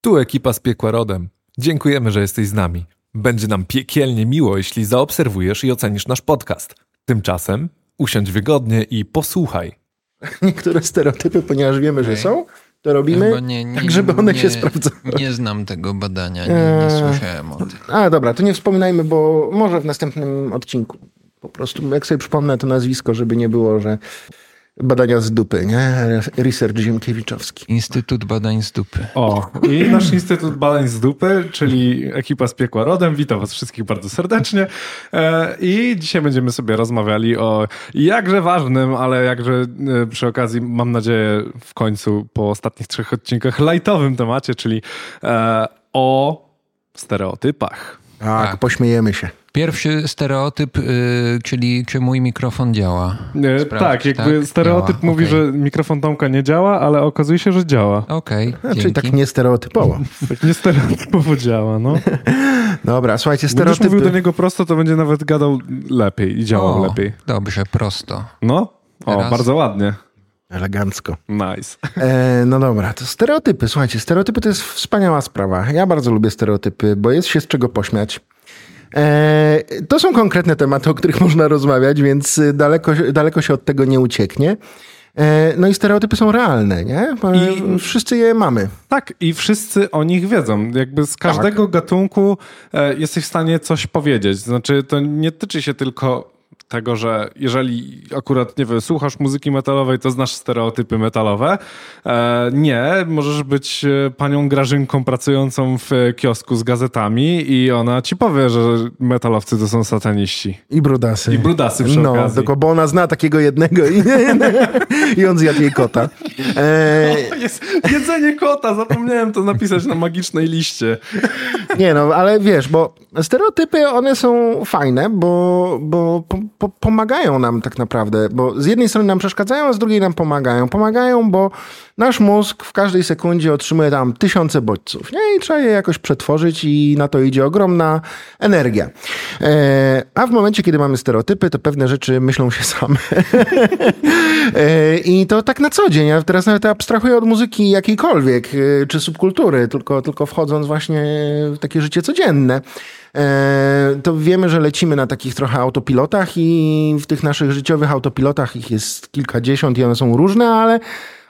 Tu ekipa z Piekła Rodem. Dziękujemy, że jesteś z nami. Będzie nam piekielnie miło, jeśli zaobserwujesz i ocenisz nasz podcast. Tymczasem usiądź wygodnie i posłuchaj. Niektóre stereotypy, ponieważ wiemy, że są, to robimy Chyba nie, nie, tak, żeby one nie, się sprawdzały. Nie znam tego badania, nie, nie Eee. słyszałem o tym. A dobra, to nie wspominajmy, bo może w następnym odcinku. Po prostu, jak sobie przypomnę to nazwisko, żeby nie było, że badania z dupy, nie? Research Ziemkiewiczowski. Instytut Badań z Dupy. O, i nasz Instytut Badań z Dupy, czyli ekipa z Piekła Rodem. Witam was wszystkich bardzo serdecznie. E, I dzisiaj będziemy sobie rozmawiali o jakże ważnym, ale jakże e, przy okazji, mam nadzieję, w końcu po ostatnich trzech odcinkach lajtowym temacie, czyli e, o stereotypach. Tak, Tak. pośmiejemy się. Pierwszy stereotyp, y, czyli czy mój mikrofon działa. E, Sprawdź, tak, jakby tak? stereotyp Działa, mówi, okej. że mikrofon Tomka nie działa, ale okazuje się, że działa. Okej, Czyli dzięki. tak niestereotypowo. Tak nie stereotypowo działa, no. Dobra, słuchajcie, Będziesz mówił do stereotypy. niego prosto, to będzie nawet gadał lepiej i działał O, lepiej. Dobrze, prosto. No, o, Teraz? bardzo ładnie. Elegancko. Nice. E, no dobra, to stereotypy. Słuchajcie, stereotypy to jest wspaniała sprawa. Ja bardzo lubię stereotypy, bo jest się z czego pośmiać. E, to są konkretne tematy, o których można rozmawiać, więc daleko, daleko się od tego nie ucieknie. E, no i stereotypy są realne, nie? Bo I- Wszyscy je mamy. Tak, i wszyscy o nich wiedzą. Jakby z każdego gatunku e, jesteś w stanie coś powiedzieć. Znaczy, to nie tyczy się tylko tego, że jeżeli akurat, nie wiem, słuchasz muzyki metalowej, to znasz stereotypy metalowe. E, nie, możesz być e, panią Grażynką pracującą w kiosku z gazetami i ona ci powie, że metalowcy to są sataniści. I brudasy. I brudasy przy No, okazji. tylko, bo ona zna takiego jednego i, i on zjadł jej kota. E, Jest jedzenie kota, zapomniałem to napisać na magicznej liście. Nie no, ale wiesz, bo stereotypy one są fajne, bo, bo po, po, pomagają nam tak naprawdę, bo z jednej strony nam przeszkadzają, a z drugiej nam pomagają. Pomagają, bo nasz mózg w każdej sekundzie otrzymuje tam tysiące bodźców, nie? I trzeba je jakoś przetworzyć i na to idzie ogromna energia. E, a w momencie, kiedy mamy stereotypy, to pewne rzeczy myślą się same. E, I to tak na co dzień. Ja teraz nawet abstrahuję od muzyki jakiejkolwiek, e, czy subkultury, tylko, tylko wchodząc właśnie w takie życie codzienne. E, To wiemy, że lecimy na takich trochę autopilotach i w tych naszych życiowych autopilotach ich jest kilkadziesiąt i one są różne, ale,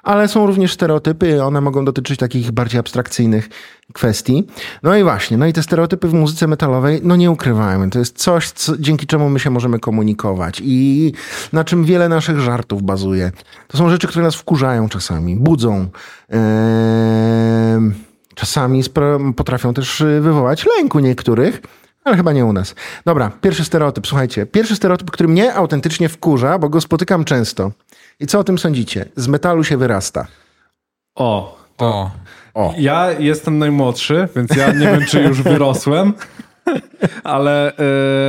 ale są również stereotypy, one mogą dotyczyć takich bardziej abstrakcyjnych kwestii. No i właśnie, no i te stereotypy w muzyce metalowej, no nie ukrywajmy, to jest coś, co, dzięki czemu my się możemy komunikować i na czym wiele naszych żartów bazuje. To są rzeczy, które nas wkurzają czasami, budzą. Eee, czasami potrafią też y, wywołać lęku niektórych. Ale chyba nie u nas. Dobra, pierwszy stereotyp. Słuchajcie, pierwszy stereotyp, który mnie autentycznie wkurza, bo go spotykam często. I co o tym sądzicie? Z metalu się wyrasta. O, O, O. Ja jestem najmłodszy, więc ja nie wiem, czy już wyrosłem. Ale,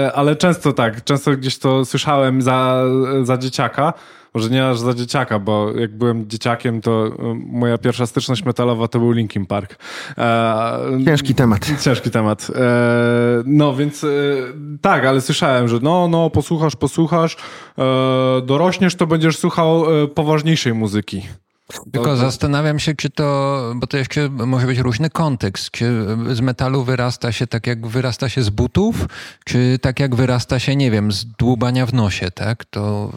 e, ale często tak, często gdzieś to słyszałem za, za dzieciaka. Może nie aż za dzieciaka, bo jak byłem dzieciakiem, to e, moja pierwsza styczność metalowa to był Linkin Park. E, Ciężki temat. Ciężki temat. E, no więc e, tak, ale słyszałem, że no, no, posłuchasz, posłuchasz, e, dorośniesz, to będziesz słuchał e, poważniejszej muzyki. Tylko zastanawiam się, czy to, bo to jeszcze może być różny kontekst, czy z metalu wyrasta się tak, jak wyrasta się z butów, czy tak, jak wyrasta się, nie wiem, z dłubania w nosie, tak? To,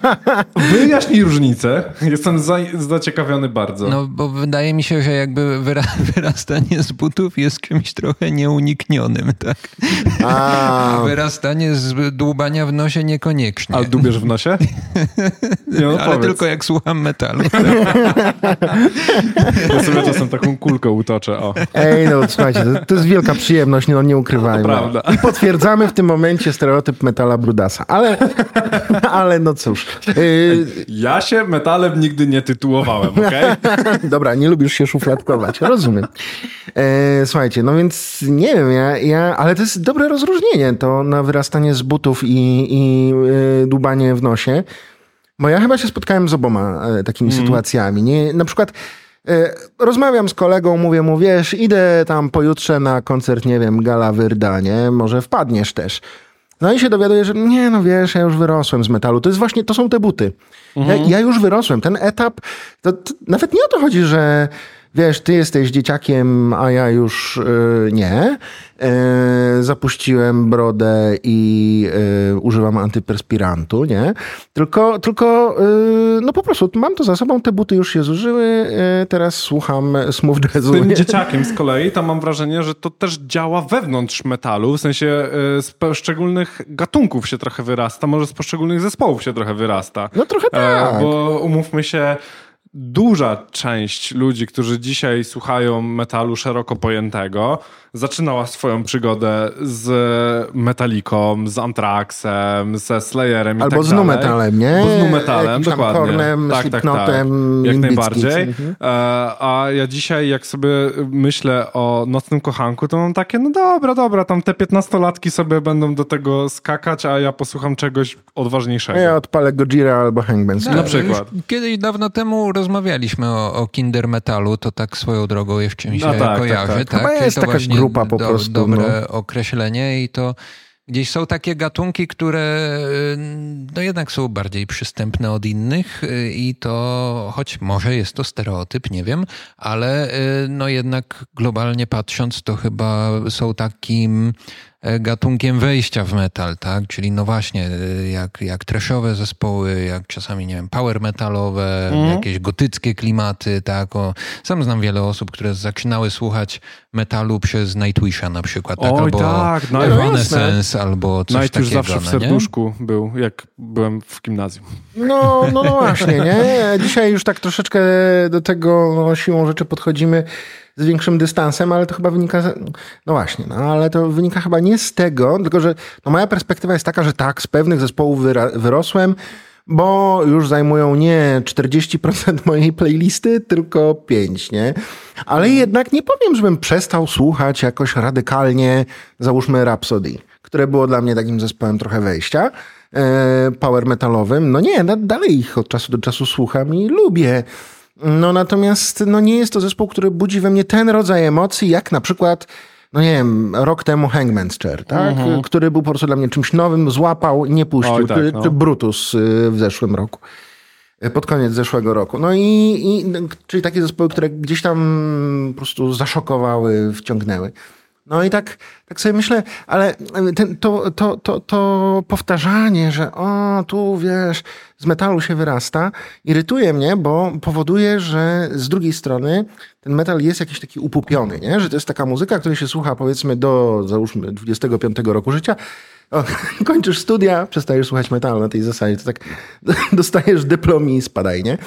Wyjaśnij różnicę. Jestem za, zaciekawiony bardzo. no, bo wydaje mi się, że jakby wyra, wyrastanie z butów jest czymś trochę nieuniknionym, tak? A, wyrastanie z dłubania w nosie niekoniecznie. A dubiesz w nosie? Nie, no Ale tylko jak słucham metalu. Ja sobie czasem taką kulkę utoczę, o. ej, no słuchajcie, to, to jest wielka przyjemność, no nie ukrywajmy. Prawda. I potwierdzamy w tym momencie stereotyp metala Brudasa. Ale, ale no cóż. Yy, Ja się metalem nigdy nie tytułowałem, okej? Dobra, nie lubisz się szufladkować, rozumiem. E, słuchajcie, no więc nie wiem, ja, ja, ale to jest dobre rozróżnienie to na wyrastanie z butów i, i e, dłubanie w nosie, bo ja chyba się spotkałem z oboma e, takimi sytuacjami. Nie, na przykład e, rozmawiam z kolegą, mówię mu, wiesz, idę tam pojutrze na koncert, nie wiem, Gala Wyrda, nie? Może wpadniesz też. No i się dowiaduję, że nie, no wiesz, ja już wyrosłem z metalu. To jest właśnie, to są te buty. Ja, ja już wyrosłem. Ten etap, to, to nawet nie o to chodzi, że wiesz, ty jesteś dzieciakiem, a ja już e, nie. E, zapuściłem brodę i e, używam antyperspirantu, nie? Tylko, tylko no po prostu mam to za sobą, te buty już się zużyły, teraz słucham smooth jazzu. Z tym dzieciakiem z kolei, to mam wrażenie, że to też działa wewnątrz metalu, w sensie z poszczególnych gatunków się trochę wyrasta, może z poszczególnych zespołów się trochę wyrasta. No trochę tak. E, bo umówmy się, duża część ludzi, którzy dzisiaj słuchają metalu szeroko pojętego, zaczynała swoją przygodę z Metaliką, z Anthraxem, ze Slayerem i Albo tak z dalej. nu metalem, nie? Bo z nu metalem, Jakimś tam dokładnie. Kornem, tak, tak, tak. Slipknotem, Jak najbardziej. Mhm. E, A ja dzisiaj, jak sobie myślę o Nocnym Kochanku, to mam takie, no dobra, dobra, tam te piętnastolatki sobie będą do tego skakać, a ja posłucham czegoś odważniejszego. Ja odpalę Gojira albo Hangman. Na przykład. Kiedyś dawno temu rozmawialiśmy o, o Kinder Metalu, to tak swoją drogą jeszcze mi się No tak, tak, kojarzy. tak. Tak, Chyba Czyli jest to taka właśnie grupa po do, prostu, Dobre no. określenie i to gdzieś są takie gatunki, które y, no jednak są bardziej przystępne od innych y, i to, choć może jest to stereotyp, nie wiem, ale y, no jednak globalnie patrząc, to chyba są takim gatunkiem wejścia w metal, tak? Czyli no właśnie, y, jak, jak trashowe zespoły, jak czasami, nie wiem, power metalowe, Mhm. jakieś gotyckie klimaty, tak? O, sam znam wiele osób, które zaczynały słuchać metalu przez Nightwisha na przykład, tak? Oj, albo tak, no, Evanescence, albo coś Night już takiego, zawsze w no nie? serduszku był, jak byłem w gimnazjum. No, no, no właśnie, nie? Dzisiaj już tak troszeczkę do tego no, siłą rzeczy podchodzimy z większym dystansem, ale to chyba wynika, z- no właśnie, no ale to wynika chyba nie z tego, tylko że no, moja perspektywa jest taka, że tak, z pewnych zespołów wyra- wyrosłem, bo już zajmują nie 40% mojej playlisty, tylko 5, nie? Ale jednak nie powiem, żebym przestał słuchać jakoś radykalnie, załóżmy Rhapsody, które było dla mnie takim zespołem trochę wejścia e, power metalowym. No nie, da, dalej ich od czasu do czasu słucham i lubię. No natomiast no nie jest to zespół, który budzi we mnie ten rodzaj emocji, jak na przykład, no nie wiem, rok temu Hangman's Chair, tak? który był po prostu dla mnie czymś nowym, złapał, nie puścił, Oj, tak, czy, no. czy Brutus y, w zeszłym roku. Y, Pod koniec zeszłego roku. No i, i czyli takie zespoły, które gdzieś tam po prostu zaszokowały, wciągnęły. No i tak, tak sobie myślę, ale ten, to, to, to, to powtarzanie, że o, tu wiesz, z metalu się wyrasta, irytuje mnie, bo powoduje, że z drugiej strony ten metal jest jakiś taki upupiony, nie? że to jest taka muzyka, której się słucha powiedzmy do, załóżmy, 25 roku życia, o, kończysz studia, przestajesz słuchać metalu na tej zasadzie, to tak dostajesz dyplom i spadaj, nie?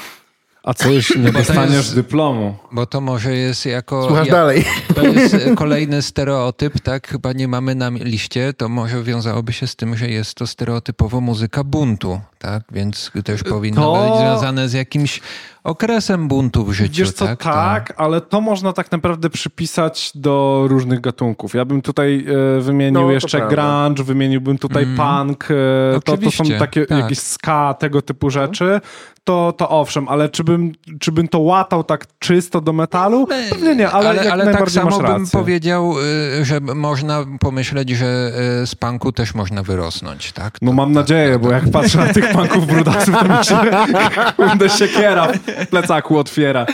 A co jeśli nie dostaniesz jest- dyplomu? Bo to może jest jako... Słuchasz ja- dalej. To jest kolejny stereotyp, tak? Chyba nie mamy na liście. To może wiązałoby się z tym, że jest to stereotypowo muzyka buntu, tak? Więc też powinno To- być związane z jakimś okresem buntu w życiu, Wiesz co, tak? tak, To- ale to można tak naprawdę przypisać do różnych gatunków. Ja bym tutaj e, wymienił No, jeszcze prawda. grunge, wymieniłbym tutaj punk, e, to, to są takie tak. jakieś ska, tego typu rzeczy, to, to owszem, ale czy bym, czy bym to łatał tak czysto do metalu? Pewnie nie, ale, jak tak najbardziej samo masz rację. bym powiedział, y, że można pomyśleć, że y, z punku też można wyrosnąć, tak? No To- mam nadzieję, bo jak patrzę na tych punków brudasów, to mi się kurde siekiera plecaku otwiera.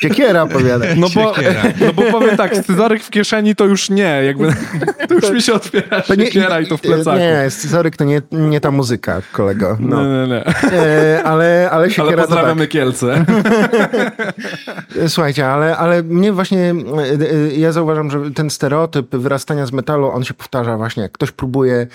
Siekiera, powiadaj. No bo, Siekiera. no bo powiem tak, scyzoryk w kieszeni to już nie, jakby to już mi się otwiera To siekiera i to w plecaku. Nie, scyzoryk to nie, nie ta muzyka, kolego. No. Nie, nie, nie. E, ale, ale siekiera Ale to tak. pozdrawiamy Kielce. Słuchajcie, ale, ale mnie właśnie, e, e, ja zauważam, że ten stereotyp wyrastania z metalu, on się powtarza właśnie, jak ktoś próbuje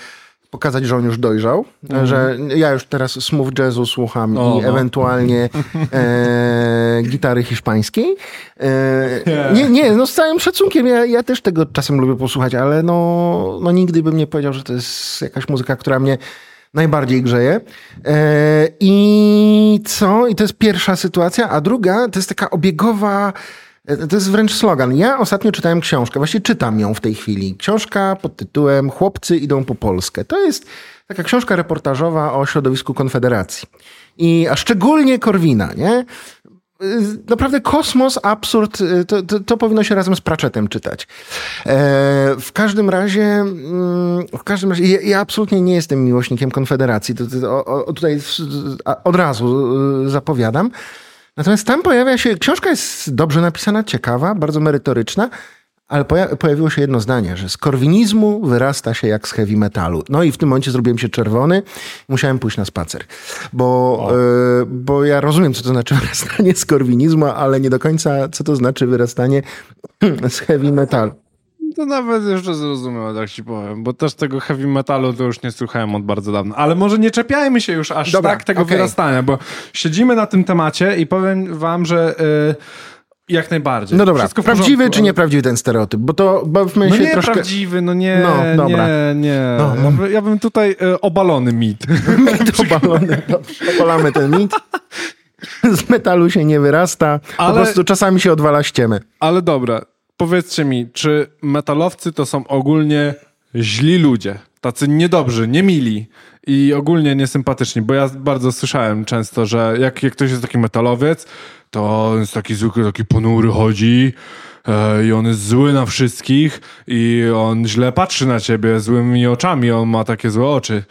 pokazać, że on już dojrzał, że ja już teraz smooth jazzu słucham Mhm. O, i no. ewentualnie e, gitary hiszpańskiej. E, nie, nie, no z całym szacunkiem, ja, ja też tego czasem lubię posłuchać, ale no, no nigdy bym nie powiedział, że to jest jakaś muzyka, która mnie najbardziej grzeje. E, I co? I to jest pierwsza sytuacja, a druga to jest taka obiegowa. E, To jest wręcz slogan. Ja ostatnio czytałem książkę, właśnie czytam ją w tej chwili. Książka pod tytułem Chłopcy idą po Polskę. To jest taka książka reportażowa o środowisku Konfederacji. I, a szczególnie Korwina, nie? Y, Naprawdę kosmos, absurd, y, to, to, to powinno się razem z Pratchettem czytać. E, w każdym razie, mm, w każdym razie, ja, ja absolutnie nie jestem miłośnikiem Konfederacji. To, to, o, o, tutaj od razu zapowiadam. Natomiast tam pojawia się, książka jest dobrze napisana, ciekawa, bardzo merytoryczna, ale poja pojawiło się jedno zdanie, że z korwinizmu wyrasta się jak z heavy metalu. No i w tym momencie zrobiłem się czerwony, musiałem pójść na spacer. Bo, y, bo ja rozumiem, co to znaczy wyrastanie z korwinizmu, ale nie do końca, co to znaczy wyrastanie z heavy metalu. To nawet jeszcze zrozumiałem, tak ci powiem, bo też tego heavy metalu to już nie słuchałem od bardzo dawna. Ale może nie czepiajmy się już aż Dobra, tak tego okay. wyrastania, bo siedzimy na tym temacie i powiem wam, że... Yy, jak najbardziej. No dobra, Wszystko prawdziwy czy nieprawdziwy ten stereotyp? Bo to bawmy no się nie troszkę... prawdziwy, no nie, no, dobra. nie, nie. No, no. Ja bym tutaj e, obalony mit. mit obalony, dobrze. Obalamy ten mit. Z metalu się nie wyrasta, ale, po prostu czasami się odwala ściemy. Ale dobra, powiedzcie mi, czy metalowcy to są ogólnie źli ludzie? Tacy niedobrzy, niemili i ogólnie niesympatyczni, bo ja bardzo słyszałem często, że jak, jak ktoś jest taki metalowiec, to on jest taki zwykły, taki ponury chodzi e, i on jest zły na wszystkich i on źle patrzy na ciebie złymi oczami, on ma takie złe oczy.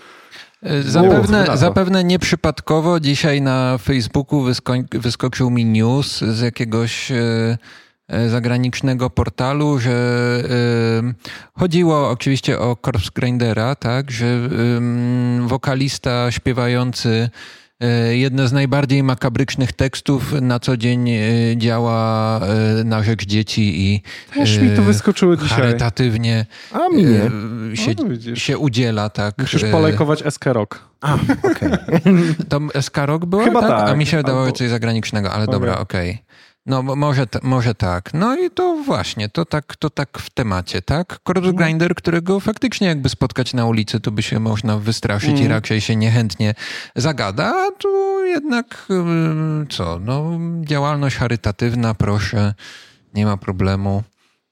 E, zapewne, zapewne nieprzypadkowo dzisiaj na Facebooku wyskoczył mi news z jakiegoś e, zagranicznego portalu, że chodziło oczywiście o Corpse Grindera, tak, że wokalista śpiewający E, jedno z najbardziej makabrycznych tekstów na co dzień e, działa e, na rzecz dzieci i Też mi to wyskoczyło dzisiaj. charytatywnie A mnie. Się, no, się udziela. tak. Musisz polajkować Eskerok. A, okej. Okay. To Eskarok było? Chyba tak? tak. A mi się wydawało Albo... coś zagranicznego, ale okay. dobra, okej. Okay. No może, może tak. No i to właśnie, to tak, to tak w temacie, tak? Corpse mhm. Grinder, którego faktycznie jakby spotkać na ulicy, to by się można wystraszyć mm. i mhm. raczej się niechętnie zagada, a tu jednak co, no działalność charytatywna, proszę, nie ma problemu.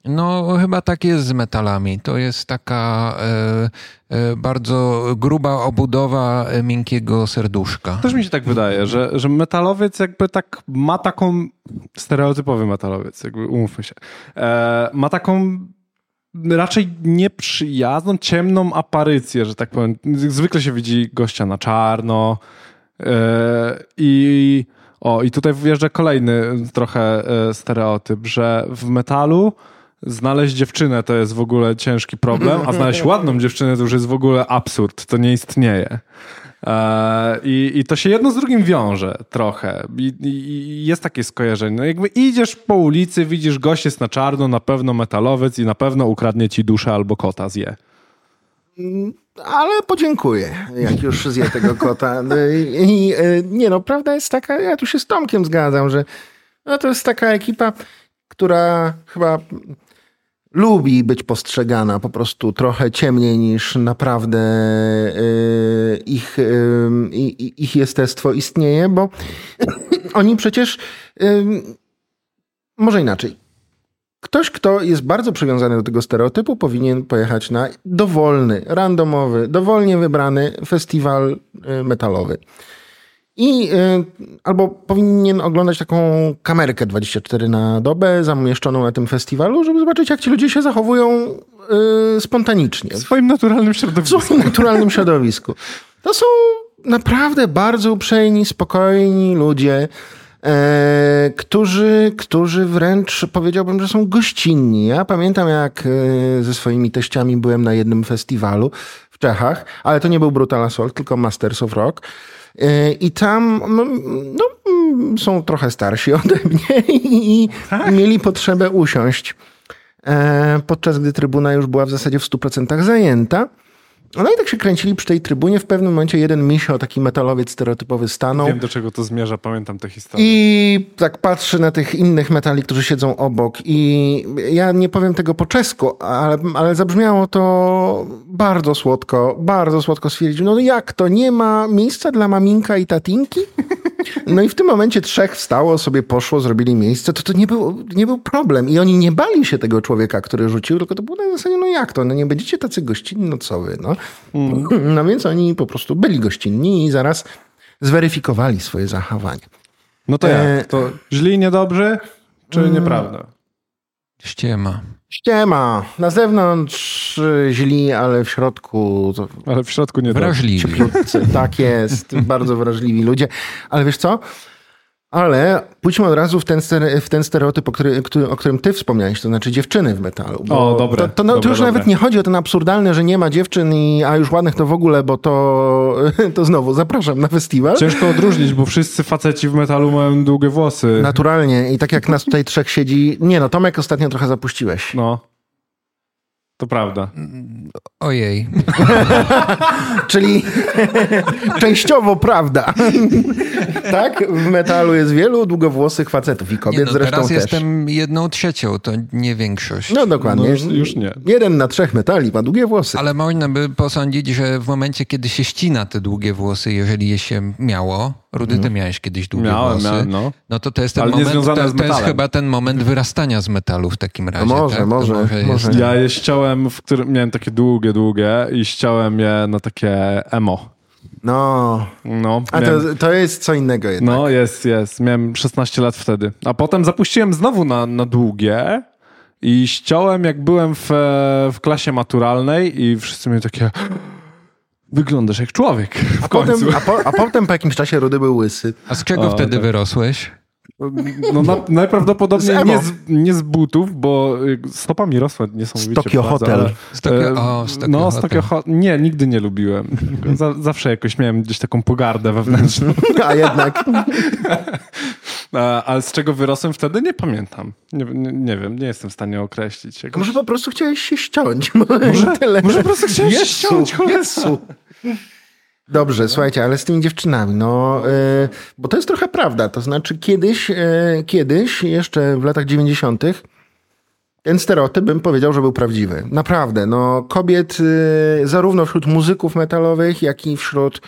No, chyba tak jest z metalami. To jest taka e, e, bardzo gruba obudowa miękkiego serduszka. Też mi się tak wydaje, że, że metalowiec jakby tak ma taką, stereotypowy metalowiec, jakby umówmy się, e, ma taką raczej nieprzyjazną, ciemną aparycję, że tak powiem. Zwykle się widzi gościa na czarno e, i o, i tutaj wjeżdża kolejny trochę e, stereotyp, że w metalu znaleźć dziewczynę to jest w ogóle ciężki problem, a znaleźć ładną dziewczynę to już jest w ogóle absurd, to nie istnieje. E, I, I, to się jedno z drugim wiąże trochę. I, I, jest takie skojarzenie. No jakby idziesz po ulicy, widzisz gość jest na czarno, na pewno metalowiec i na pewno ukradnie ci duszę albo kota zje. Ale podziękuję, jak już zje tego kota. No I, e, nie no, prawda jest taka, ja tu się z Tomkiem zgadzam, że no to jest taka ekipa, która chyba lubi być postrzegana po prostu trochę ciemniej niż naprawdę y, ich, y, ich jestestwo istnieje, bo oni przecież y, może inaczej. Ktoś, kto jest bardzo przywiązany do tego stereotypu, powinien pojechać na dowolny, randomowy, dowolnie wybrany festiwal metalowy. I y, albo powinien oglądać taką kamerkę 24 na dobę zamieszczoną na tym festiwalu, żeby zobaczyć, jak ci ludzie się zachowują y, spontanicznie. W swoim naturalnym środowisku. W swoim naturalnym środowisku. To są naprawdę bardzo uprzejmi, spokojni ludzie, e, którzy, którzy wręcz powiedziałbym, że są gościnni. Ja pamiętam, jak e, ze swoimi teściami byłem na jednym festiwalu w Czechach, ale to nie był Brutal Assault, tylko Masters of Rock. E, I tam no, no, są trochę starsi ode mnie i, tak? mieli potrzebę usiąść, e, podczas gdy trybuna już była w zasadzie w 100% zajęta. No i tak się kręcili przy tej trybunie. W pewnym momencie jeden misio, taki metalowiec stereotypowy stanął. Wiem, do czego to zmierza, pamiętam tę historię. I tak patrzy na tych innych metali, którzy siedzą obok. I ja nie powiem tego po czesku, ale, ale zabrzmiało to bardzo słodko, bardzo słodko stwierdził. No jak to, nie ma miejsca dla maminka i tatinki? No i w tym momencie trzech wstało, sobie poszło, zrobili miejsce. To to nie był, nie był problem. I oni nie bali się tego człowieka, który rzucił, tylko to było na zasadzie, no jak to? No nie będziecie tacy gościnni, no co wy, no. Mm. No więc oni po prostu byli gościnni i zaraz zweryfikowali swoje zachowanie. No to jak? E, to źli, niedobrzy, czy mm. nieprawda? Ściema. Ściema. Na zewnątrz y, źli, ale w środku... To... Ale w środku nie Wrażliwi. Tak jest. bardzo wrażliwi ludzie. Ale wiesz co? Ale pójdźmy od razu w ten, w ten stereotyp, o, który, o, którym ty wspomniałeś, to znaczy dziewczyny w metalu. o, dobre. To, to, no, dobre, to już dobre. nawet nie chodzi o ten absurdalny, że nie ma dziewczyn, i, a już ładnych to w ogóle, bo to, to znowu zapraszam na festiwal. Ciężko odróżnić, bo wszyscy faceci w metalu mają długie włosy. Naturalnie. I tak jak nas tutaj trzech siedzi. Nie no, Tomek ostatnio trochę zapuściłeś. No. To prawda. Ojej. Czyli częściowo prawda. tak? W metalu jest wielu długowłosych facetów i kobiet Nie, no, zresztą teraz też. jestem jedną trzecią, to nie większość. No dokładnie. No już- już nie. Jeden na trzech metali ma długie włosy. Ale można by posądzić, że w momencie, kiedy się ścina te długie włosy, jeżeli je się miało, Rudy, ty miałeś kiedyś długie Miałem, włosy, miałem, no. no to to jest ten Ale nie moment, to, z to jest chyba ten moment wyrastania z metalu w takim razie. może, tak? Może, jest- może. Ja je ściąłem, w którym miałem takie długie, długie i ściąłem je na takie emo. No. No, A miałem, to, to jest co innego jednak. no jest, jest. Miałem 16 lat wtedy. A potem zapuściłem znowu na, na długie i ściąłem jak byłem w, w klasie maturalnej i wszyscy mieli takie wyglądasz jak człowiek w a, końcu. potem, a, po, a potem po jakimś czasie Rudy był łysy. A z czego O, wtedy tak. wyrosłeś? No na, Z najprawdopodobniej emo. nie z, nie z butów, bo y, stopa mi rosła niesamowicie Z bardzo, Hotel. Z Tokio- e, o, z No, z Hotel. Nie, nigdy nie lubiłem. Za, zawsze jakoś miałem gdzieś taką pogardę wewnętrzną. A jednak. Ale z czego wyrosłem wtedy? Nie pamiętam. Nie, nie, nie wiem, nie jestem w stanie określić. Jakoś... Może po prostu chciałeś się ściąć. Może, tyle. może po prostu chciałeś się Jezu, ściąć, cholera. Jezu. Dobrze, słuchajcie, ale z tymi dziewczynami, no, y, bo to jest trochę prawda. To znaczy, kiedyś, y, kiedyś, jeszcze w latach 90., ten stereotyp bym powiedział, że był prawdziwy. Naprawdę. No, kobiet y, zarówno wśród muzyków metalowych, jak i wśród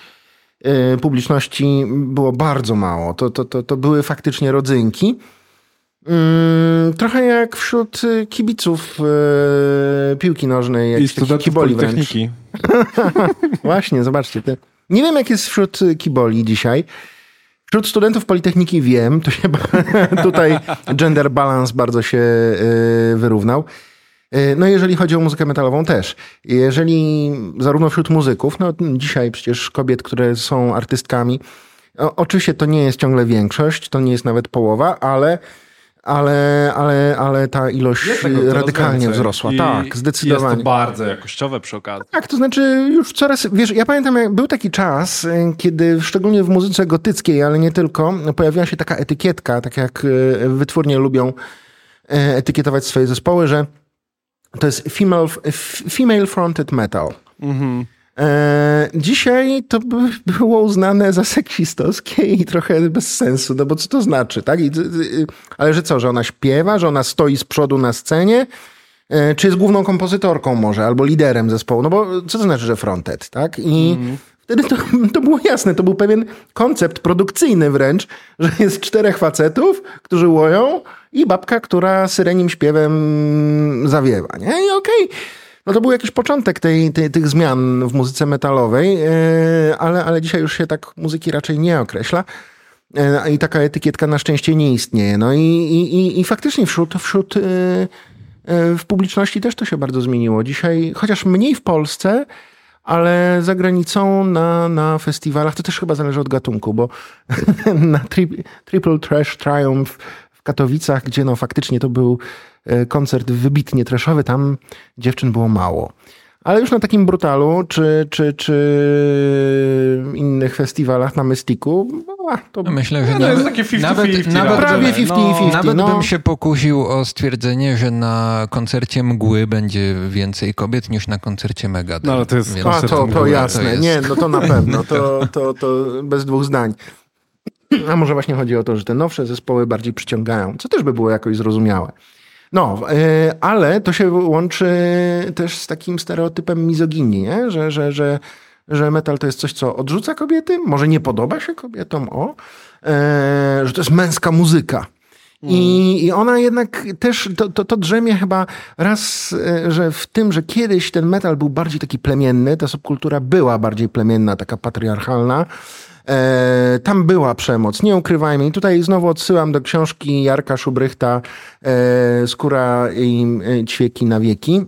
publiczności było bardzo mało. To, to, to, to były faktycznie rodzynki. Mm, trochę jak wśród y, kibiców y, piłki nożnej, I jakichś takich studentów kiboli wręcz. Właśnie, zobaczcie. Te. Nie wiem, jak jest wśród y, kiboli dzisiaj. Wśród studentów Politechniki wiem, to się tutaj gender balance bardzo się y, wyrównał. Y, No jeżeli chodzi o muzykę metalową też. Jeżeli zarówno wśród muzyków, no dzisiaj przecież kobiet, które są artystkami, oczywiście to nie jest ciągle większość, to nie jest nawet połowa, ale, ale, ale, ale ta ilość tego radykalnie wzrosła. I- tak, zdecydowanie. jest to bardzo jakościowe przy okazji. Tak, to znaczy już coraz, wiesz, ja pamiętam, jak był taki czas, y, kiedy szczególnie w muzyce gotyckiej, ale nie tylko, pojawiła się taka etykietka, tak jak y, wytwórnie lubią y, etykietować swoje zespoły, że to jest female, female fronted metal. E, dzisiaj to by było uznane za seksistowskie i trochę bez sensu, no bo co to znaczy, tak? I, y, y, ale że co, że ona śpiewa, że ona stoi z przodu na scenie, E, czy jest główną kompozytorką może, albo liderem zespołu, no bo co to znaczy, że fronted, tak? I wtedy to, to było jasne, to był pewien koncept produkcyjny wręcz, że jest czterech facetów, którzy łoją i babka, która syrenim śpiewem zawiewa, nie? I okej. No to był jakiś początek tej, tej, tych zmian w muzyce metalowej, e, ale, ale dzisiaj już się tak muzyki raczej nie określa. E, I taka etykietka na szczęście nie istnieje. No i, i, i- faktycznie wśród, wśród e, w publiczności też to się bardzo zmieniło. Dzisiaj, chociaż mniej w Polsce, ale za granicą na, na festiwalach, to też chyba zależy od gatunku, bo na tri, Triple Trash Triumph w Katowicach, gdzie no faktycznie to był e, koncert wybitnie trashowy, tam dziewczyn było mało. Ale już na takim brutalu, czy, czy, czy innych festiwalach na Mystiku, no, a, to No myślę, że No, nawet, jest takie 50-50 nawet, raczej. nawet, prawie bym- 50-50. nawet no. bym się pokusił o stwierdzenie, że na koncercie Mgły będzie więcej kobiet niż na koncercie Megadeth. No, ale to jest Więc- A, to, to Mgły. jasne. jest- Nie, no to na pewno. To, to, to bez dwóch zdań. A może właśnie chodzi o to, że te nowsze zespoły bardziej przyciągają, co też by było jakoś zrozumiałe. No, yy, ale to się łączy też z takim stereotypem mizoginii, nie? Że, że, że, że metal to jest coś, co odrzuca kobiety, może nie podoba się kobietom, o, yy, że to jest męska muzyka. I, I ona jednak też, to, to, to drzemie chyba raz, e, że w tym, że kiedyś ten metal był bardziej taki plemienny, ta subkultura była bardziej plemienna, taka patriarchalna. E, tam była przemoc, nie ukrywajmy. I tutaj znowu odsyłam do książki Jarka Szubrychta e, Skóra i e, ćwieki na wieki.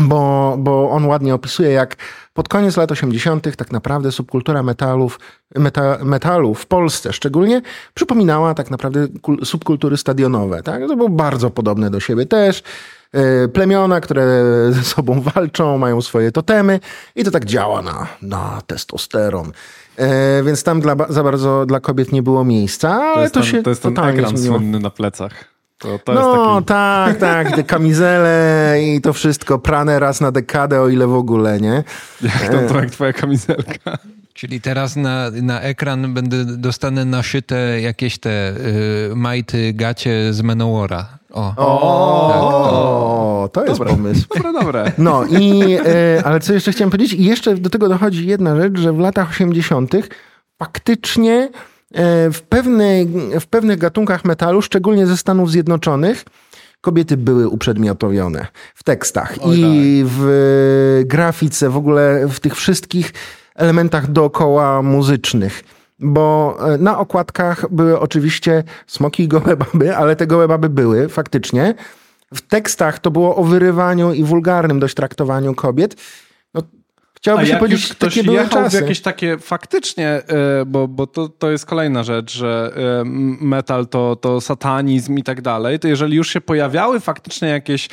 bo, bo on ładnie opisuje, jak pod koniec lat 80. tak naprawdę subkultura metalów, meta, metalu w Polsce szczególnie przypominała tak naprawdę subkultury stadionowe. Tak? To było bardzo podobne do siebie też. E, plemiona, które ze sobą walczą, mają swoje totemy i to tak działa na, na testosteron. E, więc tam dla, za bardzo dla kobiet nie było miejsca, ale to, jest to ten, się To jest ten ekran zmieniło. słynny na plecach. To, to no taki... tak, tak, te kamizele i to wszystko prane raz na dekadę, o ile w ogóle, nie? Jak to, to jak twoja kamizelka? Czyli teraz na, na ekran będę dostanę naszyte jakieś te y, majty, gacie z Menowara. O, o, tak, to. to jest dobre. pomysł. Dobre, dobre. No i, y, ale co jeszcze chciałem powiedzieć? I jeszcze do tego dochodzi jedna rzecz, że w latach 80. faktycznie E, w, pewnej, w pewnych gatunkach metalu, szczególnie ze Stanów Zjednoczonych, kobiety były uprzedmiotowione w tekstach Oj, i tak. w grafice, w ogóle w tych wszystkich elementach dookoła muzycznych. Bo e, na okładkach były oczywiście smoki i gołe baby, ale te gołe baby były faktycznie. W tekstach to było o wyrywaniu i wulgarnym dość traktowaniu kobiet. Chciałbym A się powiedzieć, ktoś takie były czasy. jakieś takie faktycznie, e, bo, bo to, to jest kolejna rzecz, że e, metal to, to satanizm i tak dalej, to jeżeli już się pojawiały faktycznie jakieś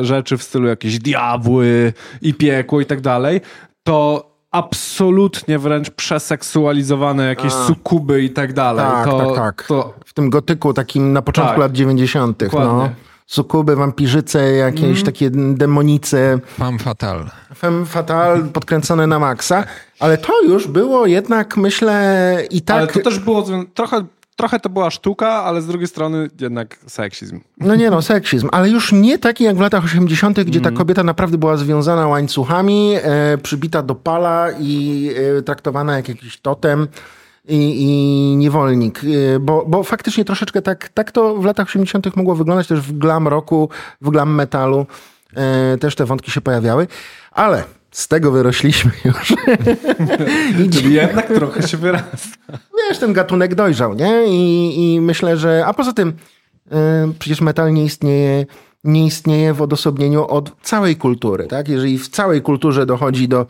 rzeczy w stylu jakieś diabły i piekło i tak dalej, to absolutnie wręcz przeseksualizowane jakieś A. sukuby i tak dalej. Tak, to, tak, tak. To... W tym gotyku takim na początku tak, lat 90. No sukuby, wampirzyce, jakieś mm. takie demonice. Femme fatal. Femme fatal podkręcone na maksa, ale to już było jednak, myślę, i tak... Ale to też było trochę trochę to była sztuka, ale z drugiej strony jednak seksizm. No nie no, seksizm, ale już nie taki jak w latach 80., gdzie ta mm. kobieta naprawdę była związana łańcuchami, e, przybita do pala i e, traktowana jak jakiś totem i, i niewolnik, y, bo, bo faktycznie troszeczkę tak, tak to w latach 80. mogło wyglądać też w glam roku, w glam metalu. E, też te wątki się pojawiały, ale z tego wyrośliśmy już. Czyli jednak trochę się wyrasta. Wiesz, ten gatunek dojrzał, nie? I, i myślę, że... A poza tym e, przecież metal nie istnieje, nie istnieje w odosobnieniu od całej kultury, tak? Jeżeli w całej kulturze dochodzi do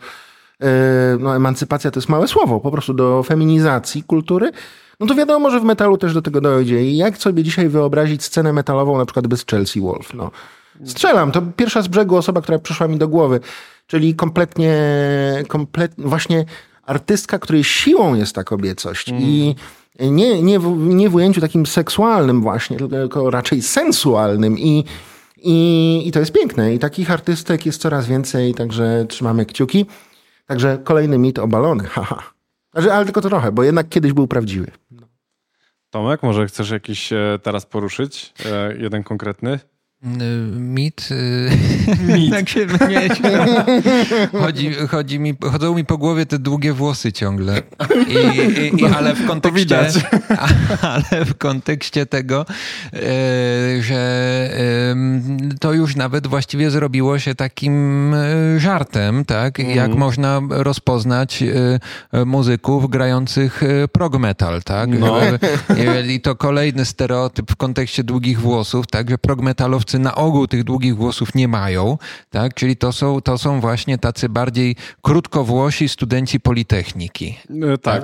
E, no, emancypacja to jest małe słowo, po prostu do feminizacji kultury, no to wiadomo, że w metalu też do tego dojdzie. I jak sobie dzisiaj wyobrazić scenę metalową na przykład bez Chelsea Wolf? No, strzelam, to pierwsza z brzegu osoba, która przyszła mi do głowy, czyli kompletnie, kompletnie właśnie artystka, której siłą jest ta kobiecość mm. i nie, nie, w, nie w ujęciu takim seksualnym właśnie, tylko raczej sensualnym i i, I to jest piękne. I takich artystek jest coraz więcej, także trzymamy kciuki. Także kolejny mit obalony, haha. Znaczy, ale tylko trochę, bo jednak kiedyś był prawdziwy. Tomek, może chcesz jakiś e, teraz poruszyć? E, jeden konkretny? Mit. Y, Mit. tak się chodzi, chodzi mi, chodzą mi po głowie te długie włosy ciągle. I, i, i ale w kontekście. Ale w kontekście tego, y, że to już nawet właściwie zrobiło się takim y, żartem, tak? Mm. Jak można rozpoznać muzyków grających prog metal, tak? No. I to kolejny stereotyp w kontekście długich włosów, tak? Że prog metalowcy na ogół tych długich włosów nie mają, tak? Czyli to są, to są właśnie tacy bardziej krótkowłosi studenci Politechniki. Tak. tak.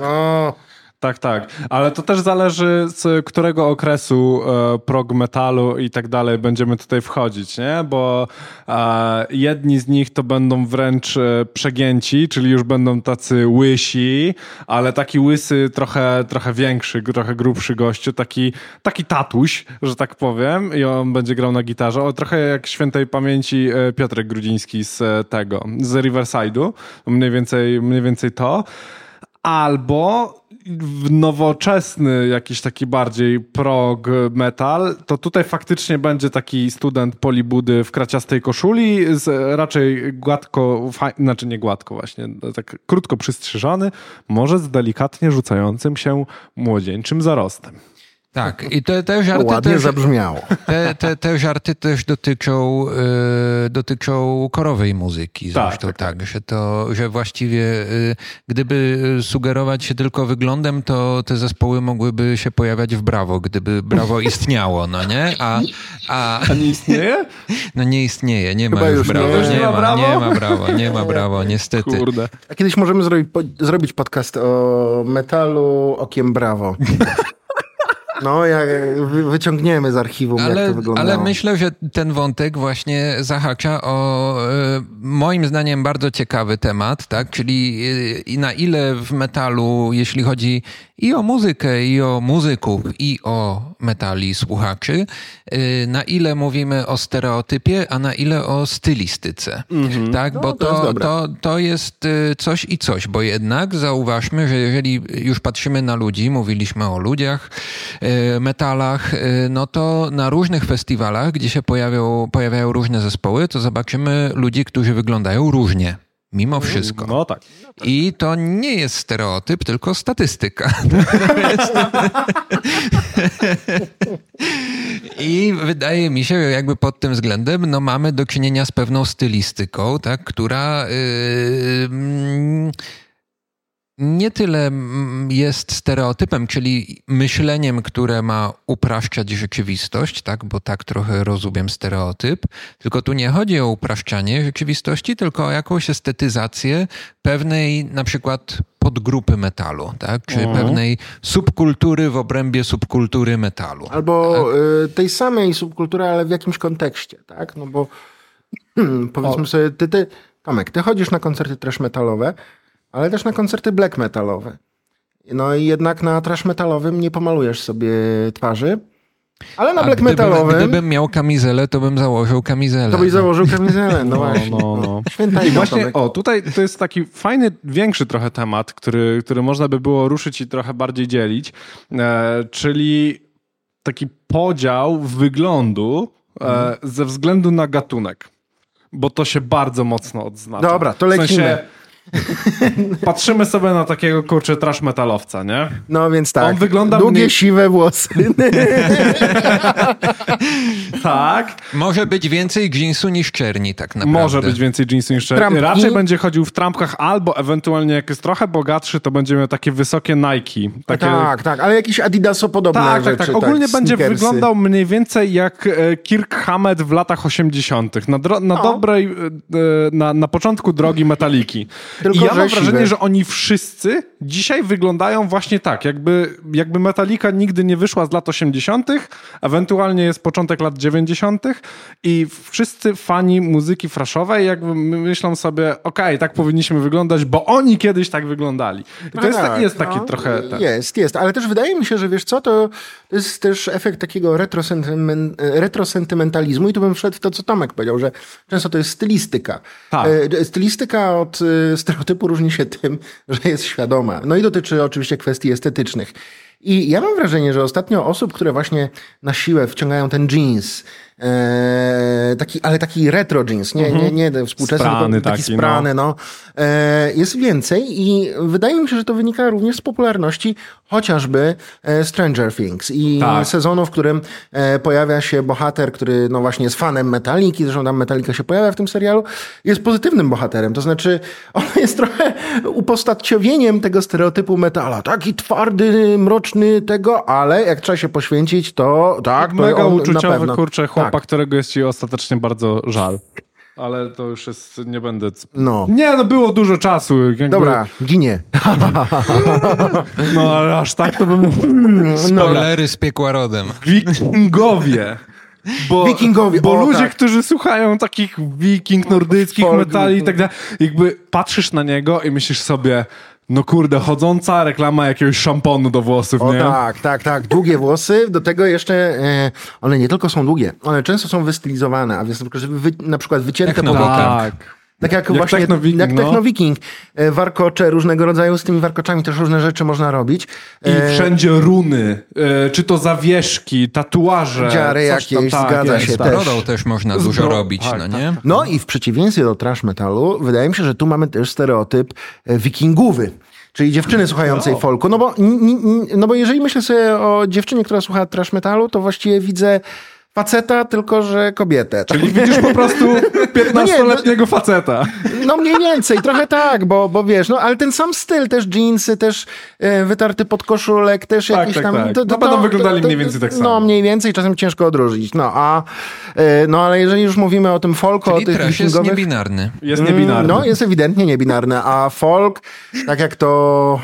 Tak, tak. Ale to też zależy z którego okresu e, prog metalu i tak dalej będziemy tutaj wchodzić, nie? Bo e, jedni z nich to będą wręcz e, przegięci, czyli już będą tacy łysi, ale taki łysy trochę, trochę większy, trochę grubszy gościu, taki, taki tatuś, że tak powiem i on będzie grał na gitarze. O, trochę jak świętej pamięci e, Piotrek Grudziński z e, tego, z Riverside'u. Mniej więcej, mniej więcej to. Albo nowoczesny, jakiś taki bardziej prog metal, to tutaj faktycznie będzie taki student polibudy w kraciastej koszuli, z raczej gładko, znaczy nie gładko właśnie, tak krótko przystrzyżony, może z delikatnie rzucającym się młodzieńczym zarostem. Tak, i te, te żarty Ładnie też, zabrzmiało. te, te, te żarty też dotyczą, e, dotyczą korowej muzyki. Tak, Zresztą tak, tak, że to, że właściwie e, gdyby sugerować się tylko wyglądem, to te zespoły mogłyby się pojawiać w Brawo, gdyby Brawo istniało, no nie? A, a A nie istnieje? no nie istnieje, nie ma Chyba już już Brawo, nie. nie, ma ma, Brawo? nie ma Brawo, nie ma Brawo, niestety. Kurde. A kiedyś możemy zrobić, po, zrobić podcast o metalu okiem brawo. No, jak wy, wyciągniemy z archiwum, jak Ale, to wyglądało. ale myślę, że ten wątek właśnie zahacza o e, moim zdaniem bardzo ciekawy temat, tak? Czyli e, i na ile w metalu, jeśli chodzi i o muzykę, i o muzyków, i o metali słuchaczy, e, na ile mówimy o stereotypie, a na ile o stylistyce. Tak? Bo No, to jest to, to, to jest coś i coś, bo jednak zauważmy, że jeżeli już patrzymy na ludzi, mówiliśmy o ludziach, metalach, e, no to na różnych festiwalach, gdzie się pojawią, pojawiają różne zespoły, to zobaczymy ludzi, którzy wyglądają różnie. Mimo wszystko. No tak. I to nie jest stereotyp, tylko statystyka. I wydaje mi się, że jakby pod tym względem no, mamy do czynienia z pewną stylistyką, tak, która yy, nie tyle jest stereotypem, czyli myśleniem, które ma upraszczać rzeczywistość, tak, bo tak trochę rozumiem stereotyp, tylko tu nie chodzi o upraszczanie rzeczywistości, tylko o jakąś estetyzację pewnej na przykład podgrupy metalu, tak, czy Mhm. pewnej subkultury w obrębie subkultury metalu. Albo Tak. y, tej samej subkultury, ale w jakimś kontekście, tak? No bo hmm, powiedzmy sobie, ty, ty, Tomek, ty chodzisz na koncerty trash metalowe, ale też na koncerty black metalowe. No i jednak na trash metalowym nie pomalujesz sobie twarzy, ale na A black gdybym, metalowym gdybym miał kamizelę, to bym założył kamizelę. to byś założył kamizelę. No, No, właśnie. no, no. Święta I właśnie, o, tutaj to jest taki fajny, większy trochę temat, który, który można by było ruszyć i trochę bardziej dzielić, e, czyli taki podział wyglądu e, ze względu na gatunek. Bo to się bardzo mocno odznacza. Dobra, to W sensie, lecimy. patrzymy sobie na takiego kurczę trash metalowca, nie? No więc tak, On wygląda długie, mniej- siwe włosy. Tak. Może być więcej jeansu niż czerni, tak naprawdę. Może być więcej jeansu niż czerni. Trampki. Raczej będzie chodził w trampkach, albo ewentualnie jak jest trochę bogatszy, to będzie miał takie wysokie Nike. Takie, Tak, tak, ale jakieś adidasopodobne Tak, tak, rzeczy. tak. Ogólnie będzie sneakersy. wyglądał mniej więcej jak e, Kirk Hammett w latach 80. Na, dro- na No. dobrej, e, e, na, na początku drogi metaliki. Tylko, I ja mam że wrażenie, że oni wszyscy dzisiaj wyglądają właśnie tak, jakby, jakby Metallica nigdy nie wyszła z lat 80., ewentualnie jest początek lat 90. i wszyscy fani muzyki fraszowej jakby myślą sobie, okej, tak powinniśmy wyglądać, bo oni kiedyś tak wyglądali. I to jest, tak, jest taki no, trochę... Ten, Jest, jest, ale też wydaje mi się, że wiesz co, to jest też efekt takiego retrosentymen, retrosentymentalizmu i tu bym wszedł w to, co Tomek powiedział, że często to jest stylistyka. Tak. E, Stylistyka od e, stereotypu różni się tym, że jest świadoma. No i dotyczy oczywiście kwestii estetycznych. I ja mam wrażenie, że ostatnio osób, które właśnie na siłę wciągają ten jeans, e, taki, ale taki retro jeans, nie, nie, nie ten współczesny, Mhm. Sprany taki taki, no. sprany, no. E, jest więcej i wydaje mi się, że to wynika również z popularności chociażby e, Stranger Things i Tak. sezonu, w którym e, pojawia się bohater, który no właśnie jest fanem Metaliki, zresztą tam Metallica się pojawia w tym serialu, jest pozytywnym bohaterem, to znaczy on jest trochę upostaciowieniem tego stereotypu metala, taki twardy, mroczny tego, ale jak trzeba się poświęcić, to tak, to Mega on uczuciowy, kurczę, chłopak, Tak. którego jest ci ostatecznie bardzo żal. Ale to już jest, nie będę... No. Nie, no było dużo czasu. Jakby, Dobra, ginie. No ale aż tak to bym... Spoilery z piekła rodem. Wikingowie. Bo, Wikingowie, Bo o, ludzie, tak. którzy słuchają takich wiking, nordyckich Folk- metali i tak dalej, jakby patrzysz na niego i myślisz sobie, no kurde, chodząca reklama jakiegoś szamponu do włosów, O nie? tak, tak, tak. Długie włosy, do tego jeszcze e, one nie tylko są długie, one często są wystylizowane, a więc na przykład, wy, na przykład wycięte po bokach. Tak. Tak jak, Jak właśnie technowiking, jak no. technowiking. E, Warkocze różnego rodzaju, z tymi warkoczami też różne rzeczy można robić. I E, wszędzie runy, e, czy to zawieszki, tatuaże. Dziary jakieś, tam, tak, zgadza jest, się tak. też. Też można Z dużo bro- robić, tak, no tak, nie? No i w przeciwieństwie do trash metalu, wydaje mi się, że tu mamy też stereotyp e, wikingowy. czyli dziewczyny słuchającej O. folku. No bo, n- n- no bo jeżeli myślę sobie o dziewczynie, która słucha trash metalu, to właściwie widzę faceta, tylko że kobietę. Czyli widzisz po prostu 15-letniego faceta. No mniej więcej, trochę tak, bo, bo wiesz, no ale ten sam styl, też jeansy, też e, wytarty podkoszulek, też Tak, jakieś tak, tam... tak. No będą wyglądali mniej więcej tak samo. No mniej więcej, czasem ciężko odróżnić. No a, e, no ale jeżeli już mówimy o tym folku, o Czyli tych trash jest niebinarny. Jest niebinarny. No, jest ewidentnie niebinarny, a folk, tak jak to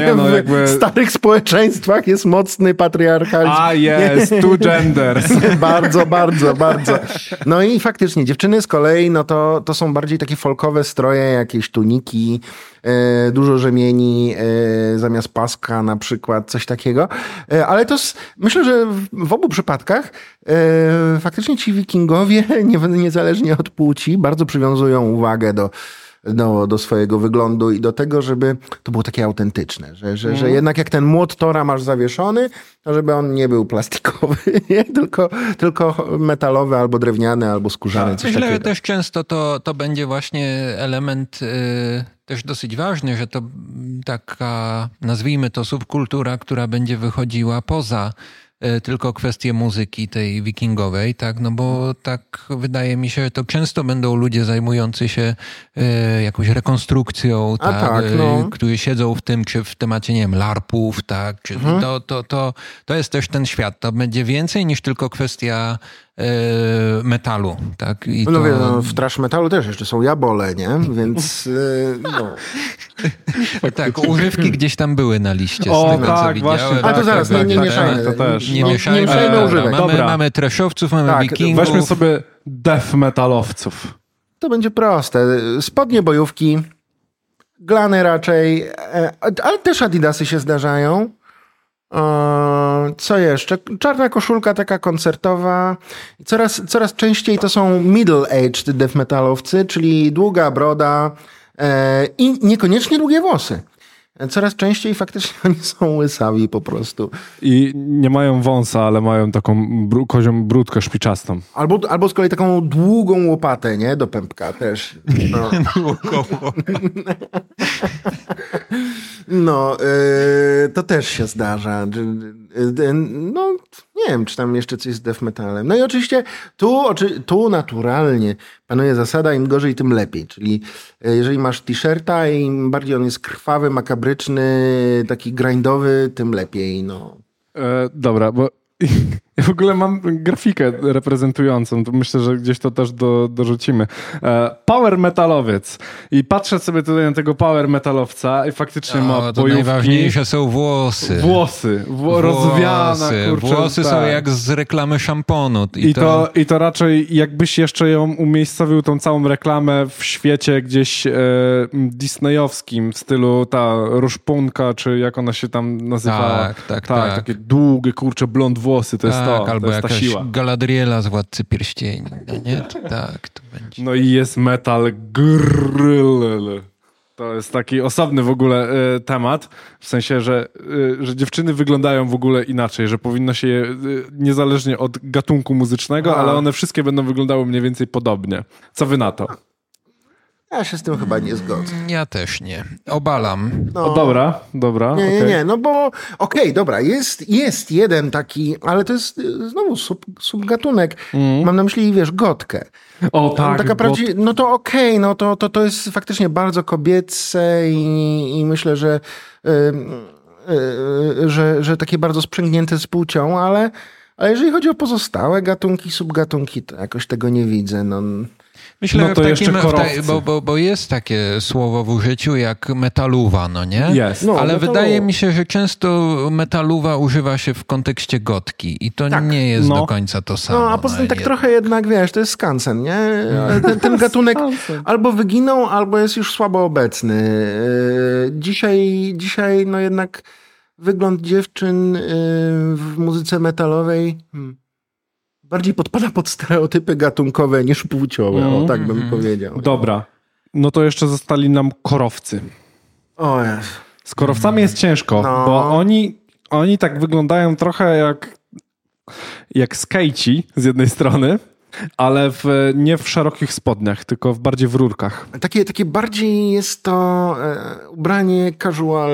Nie, no, w jakby- starych społeczeństwach jest mocny patriarchalizm. A jest, two genders. Bardzo, bardzo, bardzo. No i faktycznie, dziewczyny z kolei, no to, to są bardziej takie folkowe stroje, jakieś tuniki, e, dużo rzemieni e, zamiast paska na przykład, coś takiego. E, ale to s- myślę, że w, w obu przypadkach faktycznie ci wikingowie, nie, niezależnie od płci, bardzo przywiązują uwagę do do, do swojego wyglądu i do tego, żeby to było takie autentyczne, że, że, że jednak jak ten młot Tora masz zawieszony, to żeby on nie był plastikowy, nie? Tylko, tylko metalowy albo drewniany, albo skórzany, coś Myślę, że takiego. też często to, to będzie właśnie element y, też dosyć ważny, że to mm, taka, nazwijmy to subkultura, która będzie wychodziła poza tylko kwestię muzyki tej wikingowej, tak, no bo tak wydaje mi się, że to często będą ludzie zajmujący się y, jakąś rekonstrukcją, A tak, tak, y, no. którzy siedzą w tym, czy w temacie, nie wiem, larpów, tak, czy Mhm. to, to, to, to jest też ten świat. To będzie więcej niż tylko kwestia e, metalu, tak? I No, to, wie, no, w trash metalu też jeszcze są jabole, nie? Więc y, no. tak, używki gdzieś tam były na liście. O, z tego, co tak, widziałem. właśnie, A to tak, zaraz, tak, nie, nie tak, mieszajmy. To też. Nie No, mieszajmy, nie mieszajmy dobra, używek. Mamy, Dobra. mamy treszowców, mamy Tak, wikingów. Weźmy sobie death metalowców. To będzie proste. Spodnie bojówki, glany raczej, e, ale też adidasy się zdarzają. Co jeszcze? Czarna koszulka taka koncertowa. Coraz, coraz częściej to są middle-aged death metalowcy, czyli długa broda e, i niekoniecznie długie włosy. Coraz częściej faktycznie oni są łysawi po prostu. I nie mają wąsa, ale mają taką bru- kozią brudkę szpiczastą. Albo, albo z kolei taką długą łopatę, nie? Do pępka też. No. No, yy, to też się zdarza. Yy, yy, No, nie wiem, czy tam jeszcze coś z death metalem. No i oczywiście tu, tu naturalnie panuje zasada, im gorzej, tym lepiej. Czyli yy, jeżeli masz t-shirta im bardziej on jest krwawy, makabryczny, taki grindowy, tym lepiej, no. E, dobra, bo ja w ogóle mam grafikę reprezentującą, to myślę, że gdzieś to też do, dorzucimy. E, power metalowiec. I patrzę sobie tutaj na tego power metalowca i faktycznie ma O, to bojówki, najważniejsze są włosy. włosy, wło, rozwiana, Włosy. kurczę. Włosy są tak. jak z reklamy szamponu. I, I to, I to raczej jakbyś jeszcze ją umiejscowił, tą całą reklamę w świecie gdzieś e, disneyowskim, w stylu ta Ruszpunka, czy jak ona się tam nazywała. Tak, tak, tak. takie długie, kurcze, blond włosy, to jest tak, to, albo jakaś siła. Galadriela z Władcy Pierścieni. no Nie? Tak, to będzie. No i jest metal grill. To jest taki osobny w ogóle e, temat, w sensie, że, e, że dziewczyny wyglądają w ogóle inaczej, że powinno się je, e, niezależnie od gatunku muzycznego, A. ale one wszystkie będą wyglądały mniej więcej podobnie. Co wy na to? Ja się z tym chyba nie zgodzę. Ja też nie. Obalam. No. O, dobra, dobra. Nie, nie, okej. nie, no bo okej, dobra, jest, jest jeden taki, ale to jest y, znowu sub, subgatunek. Mam na myśli, wiesz, gotkę. O tak, Taka prawdziwa, no to okej, no to, to, to jest faktycznie bardzo kobiece i, i myślę, że, y, y, y, że, że takie bardzo sprzęgnięte z płcią, ale, ale jeżeli chodzi o pozostałe gatunki, subgatunki, to jakoś tego nie widzę. No. Myślę, No że to jeszcze takim, ta, korowcy. bo, bo, bo jest takie słowo w użyciu jak metaluwa, no nie? Jest. No, Ale metaluwa. wydaje mi się, że często metaluwa używa się w kontekście gotki i to Tak. nie jest No. do końca to samo. No, a poza tym tak je- trochę jednak, wiesz, to jest skansen, nie? Ten, ten gatunek albo wyginął, albo jest już słabo obecny. Yy, Dzisiaj, dzisiaj no jednak wygląd dziewczyn yy, w muzyce metalowej hmm, bardziej podpada pod stereotypy gatunkowe niż płciowe, o tak bym powiedział. Dobra. No to jeszcze zostali nam korowcy. O Jezu. Z korowcami jest ciężko, No. bo oni, oni tak wyglądają trochę jak, jak skejci z jednej strony, Ale w, nie w szerokich spodniach, tylko w bardziej w rurkach. Takie, takie bardziej jest to e, ubranie casual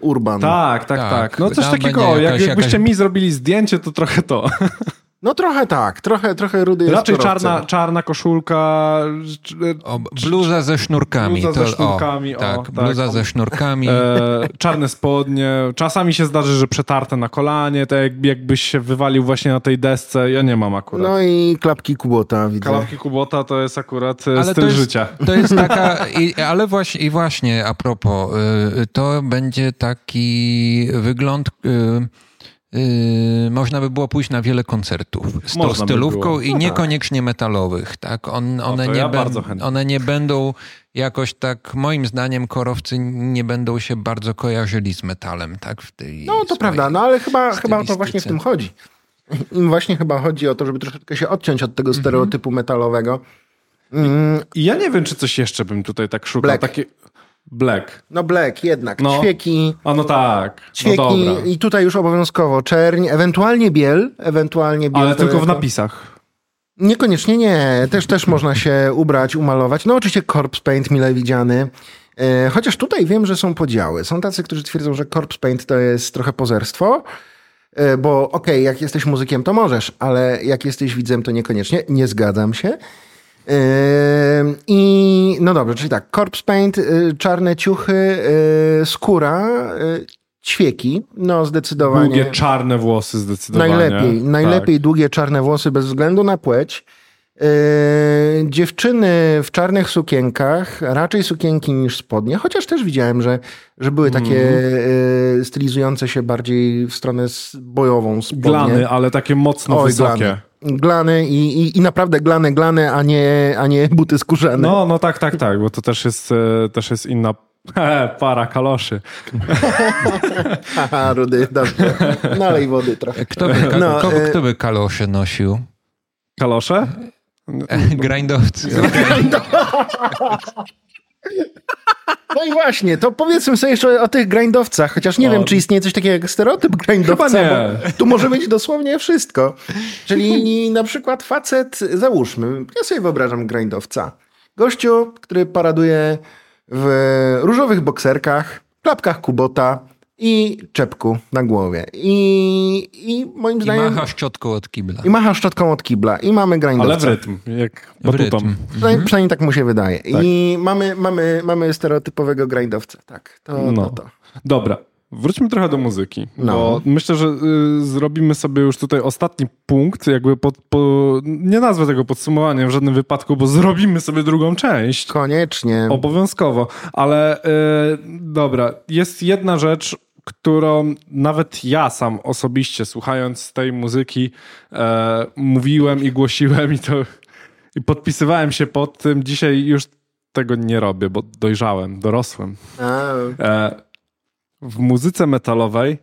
urban. Tak, tak, tak. Tak, No coś tam takiego, jak, jakaś- jakbyście jakaś- mi zrobili zdjęcie, to trochę to. No trochę tak, trochę, trochę rudy jest Raczej czarna, czarna koszulka, O, bluza ze sznurkami. Bluza to, ze sznurkami, o, o, tak, tak. bluza ze sznurkami. e, czarne spodnie. Czasami się zdarzy, że przetarte na kolanie, tak jak, jakbyś się wywalił właśnie na tej desce. Ja nie mam akurat. No i klapki Kubota widzę. Kalawki Kubota to jest akurat e, Ale styl to jest, życia. To jest taka, i, ale właśnie, i właśnie a propos, y, to będzie taki wygląd, y, y, można by było pójść na wiele koncertów z tą Można by stylówką było. i niekoniecznie metalowych, tak? On, one, to nie ja one nie będą jakoś tak, moim zdaniem korowcy nie będą się bardzo kojarzyli z metalem, tak? W tej No to prawda, no ale chyba, chyba o to właśnie w tym chodzi. Im właśnie chyba chodzi o to, żeby troszeczkę się odciąć od Mhm. tego stereotypu metalowego. Mm, I ja nie wiem, czy coś jeszcze bym tutaj tak szukał. Black. Takie... Black. no black jednak, No. ćwieki, A no tak. ćwieki no i tutaj już obowiązkowo czerń, ewentualnie biel, ewentualnie biel. Ale tylko w jako- napisach. Niekoniecznie nie, też, też można się ubrać, umalować. No oczywiście corpse paint mile widziany. E, Chociaż tutaj wiem, że są podziały. Są tacy, którzy twierdzą, że corpse paint to jest trochę pozerstwo, e, bo okej, jak jesteś muzykiem, to możesz, ale jak jesteś widzem, to niekoniecznie. Nie zgadzam się. I no dobrze, czyli tak, corpse paint, e, czarne ciuchy, e, skóra, e, ćwieki, no zdecydowanie. Długie, czarne włosy zdecydowanie. Najlepiej, Tak. najlepiej długie czarne włosy bez względu na płeć. Yy, dziewczyny w czarnych sukienkach, raczej sukienki niż spodnie, chociaż też widziałem, że, że były takie yy, stylizujące się bardziej w stronę bojową spodnie. Glany, ale takie mocno Oj, wysokie. glany. Glany i, i, i naprawdę glane, glane, a nie, a nie buty skórzane. No, no tak, tak, tak, bo to też jest, e, też jest inna para kaloszy. Haha, rudy, dobrze. Nalej wody trochę. Kto by, ka- No, kogo, e- kto by kalosze nosił? Kalosze? Grindowcy. No i właśnie, to powiedzmy sobie jeszcze o tych grindowcach, chociaż nie O. wiem, czy istnieje coś takiego jak stereotyp grindowca, bo tu może być dosłownie wszystko. Czyli na przykład facet, załóżmy, ja sobie wyobrażam grindowca. Gościu, który paraduje w różowych bokserkach, klapkach Kubota i czepku na głowie. I, i moim I zdaniem... macha szczotką od kibla. I macha szczotką od kibla. I mamy grindowca. Ale w rytm, jak W batutą. rytm. Przynajmniej, przynajmniej tak mu się wydaje. Tak. I mamy, mamy, mamy stereotypowego grindowca. Tak, to, No. to, to. Dobra, wróćmy trochę do muzyki, No. bo myślę, że y, zrobimy sobie już tutaj ostatni punkt, jakby pod, po, nie nazwę tego podsumowaniem w żadnym wypadku, bo zrobimy sobie drugą część. Koniecznie. Obowiązkowo, ale y, dobra, jest jedna rzecz, którą nawet ja sam osobiście słuchając tej muzyki e, mówiłem i głosiłem i to i podpisywałem się pod tym. Dzisiaj już tego nie robię, bo dojrzałem, dorosłem. E, w muzyce metalowej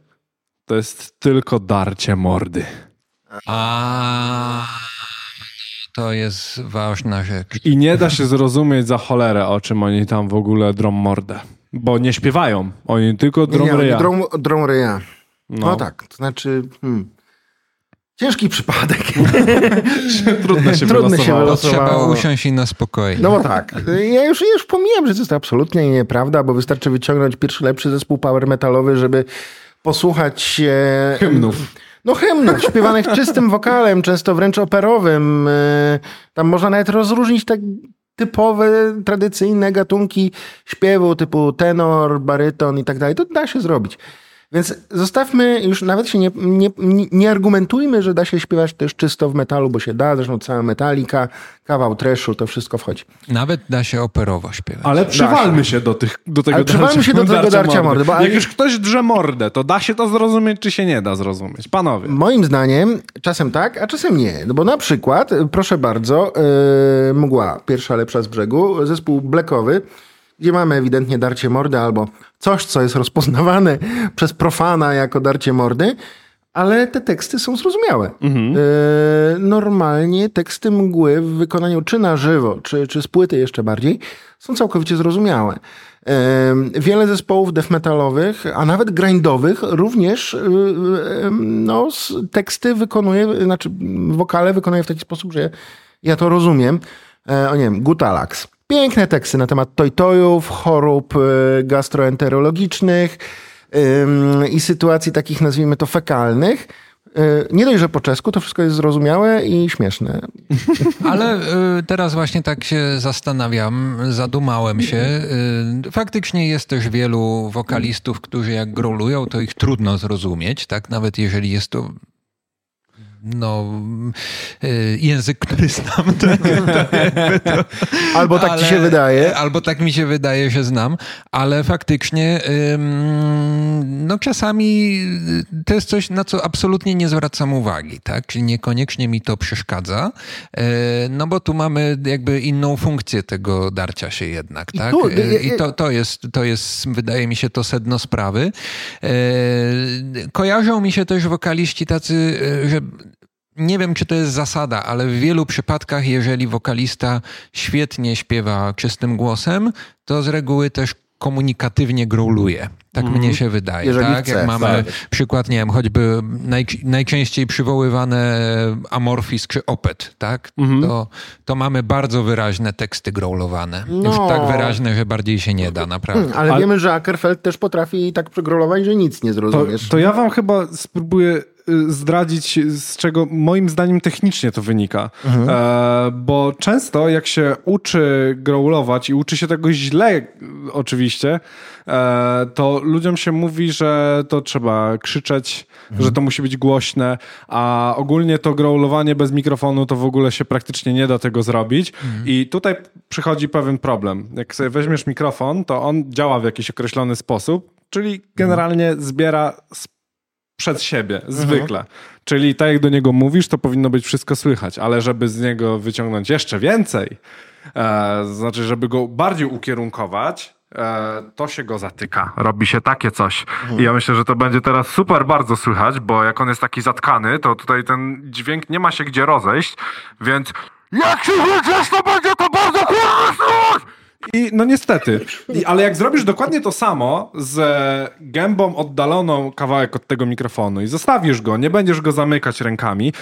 to jest tylko darcie mordy. A to jest ważna rzecz. I nie da się zrozumieć za cholerę, o czym oni tam w ogóle drą mordę. Bo nie śpiewają, oni tylko drą, drą ryja. No. No. tak, to znaczy... Hmm. Ciężki przypadek. Trudne się Trudne się wylosowało. Trzeba usiąść i na spokojnie. No bo tak. Ja już, ja już pomijam, że to jest absolutnie nieprawda, bo wystarczy wyciągnąć pierwszy lepszy zespół power metalowy, żeby posłuchać e, Hymnów. No hymnów, śpiewanych czystym wokalem, często wręcz operowym. E, Tam można nawet rozróżnić tak typowe, tradycyjne gatunki śpiewu typu tenor, baryton i tak dalej. To da się zrobić. Więc zostawmy, już nawet się nie, nie, nie argumentujmy, że da się śpiewać też czysto w metalu, bo się da, zresztą cała metalika, kawał treszu, to wszystko wchodzi. Nawet da się operowo śpiewać. Ale przywalmy się do, tych, do tego Ale przywalmy się do tego darcia mordy, bo- Jak już ktoś drze mordę, to da się to zrozumieć, czy się nie da zrozumieć? Panowie. Moim zdaniem czasem tak, a czasem nie. No bo na przykład, proszę bardzo, yy, Mgła, pierwsza lepsza z brzegu, zespół blackowy, gdzie mamy ewidentnie darcie mordy albo coś, co jest rozpoznawane przez profana jako darcie mordy, ale te teksty są zrozumiałe. Yy, normalnie teksty mgły w wykonaniu czy na żywo, czy, czy z płyty jeszcze bardziej, są całkowicie zrozumiałe. Yy, Wiele zespołów death metalowych, a nawet grindowych również yy, no, teksty wykonuje, znaczy wokale wykonuje w taki sposób, że Ja to rozumiem. E, o nie wiem, Gutalax. Piękne teksty na temat tojtojów, chorób e, gastroenterologicznych i sytuacji takich, nazwijmy to, fekalnych. E, Nie dość, że po czesku to wszystko jest zrozumiałe i śmieszne. Ale y, teraz właśnie tak się zastanawiam, zadumałem się. Y, Faktycznie jest też wielu wokalistów, którzy jak grolują, to ich trudno zrozumieć, tak? Nawet jeżeli jest to no, y, język, który znam, to, to Albo tak ci się wydaje. Albo tak mi się wydaje, że znam, ale faktycznie no czasami to jest coś, na co absolutnie nie zwracam uwagi, tak? Czyli niekoniecznie mi to przeszkadza, yy, no bo tu mamy jakby inną funkcję tego darcia się jednak, I tak? tu- Yy, I to, to, jest, to jest, wydaje mi się, to sedno sprawy. Kojarzą mi się też wokaliści tacy, że nie wiem, czy to jest zasada, ale w wielu przypadkach, jeżeli wokalista świetnie śpiewa czystym głosem, to z reguły też komunikatywnie growluje. Tak mnie się wydaje. Jeżeli tak? chce, Jak mamy tak. przykład, nie wiem, choćby naj, najczęściej przywoływane Amorphis czy Opet, tak? To, to mamy bardzo wyraźne teksty growlowane. Już No. tak wyraźne, że bardziej się nie da, naprawdę. Ale, Ale- wiemy, że Ackerfeld też potrafi tak przegrolować, że nic nie To, zrozumiesz. to ja wam chyba spróbuję zdradzić, z czego moim zdaniem technicznie to wynika. E, bo często jak się uczy growlować i uczy się tego źle y, oczywiście, e, to ludziom się mówi, że to trzeba krzyczeć, że to musi być głośne, a ogólnie to growlowanie bez mikrofonu to w ogóle się praktycznie nie da tego zrobić. I tutaj przychodzi pewien problem. Jak sobie weźmiesz mikrofon, to on działa w jakiś określony sposób, czyli generalnie zbiera z przed siebie, zwykle. Czyli tak jak do niego mówisz, to powinno być wszystko słychać, ale żeby z niego wyciągnąć jeszcze więcej, e, znaczy, żeby go bardziej ukierunkować, e, to się go zatyka. Robi się takie coś. I ja myślę, że to będzie teraz super bardzo słychać, bo jak on jest taki zatkany, to tutaj ten dźwięk nie ma się gdzie rozejść, więc jak się wyciesz, to będzie to bardzo kurwa! I no niestety. I, ale jak zrobisz dokładnie to samo z gębą oddaloną kawałek od tego mikrofonu i zostawisz go, nie będziesz go zamykać rękami,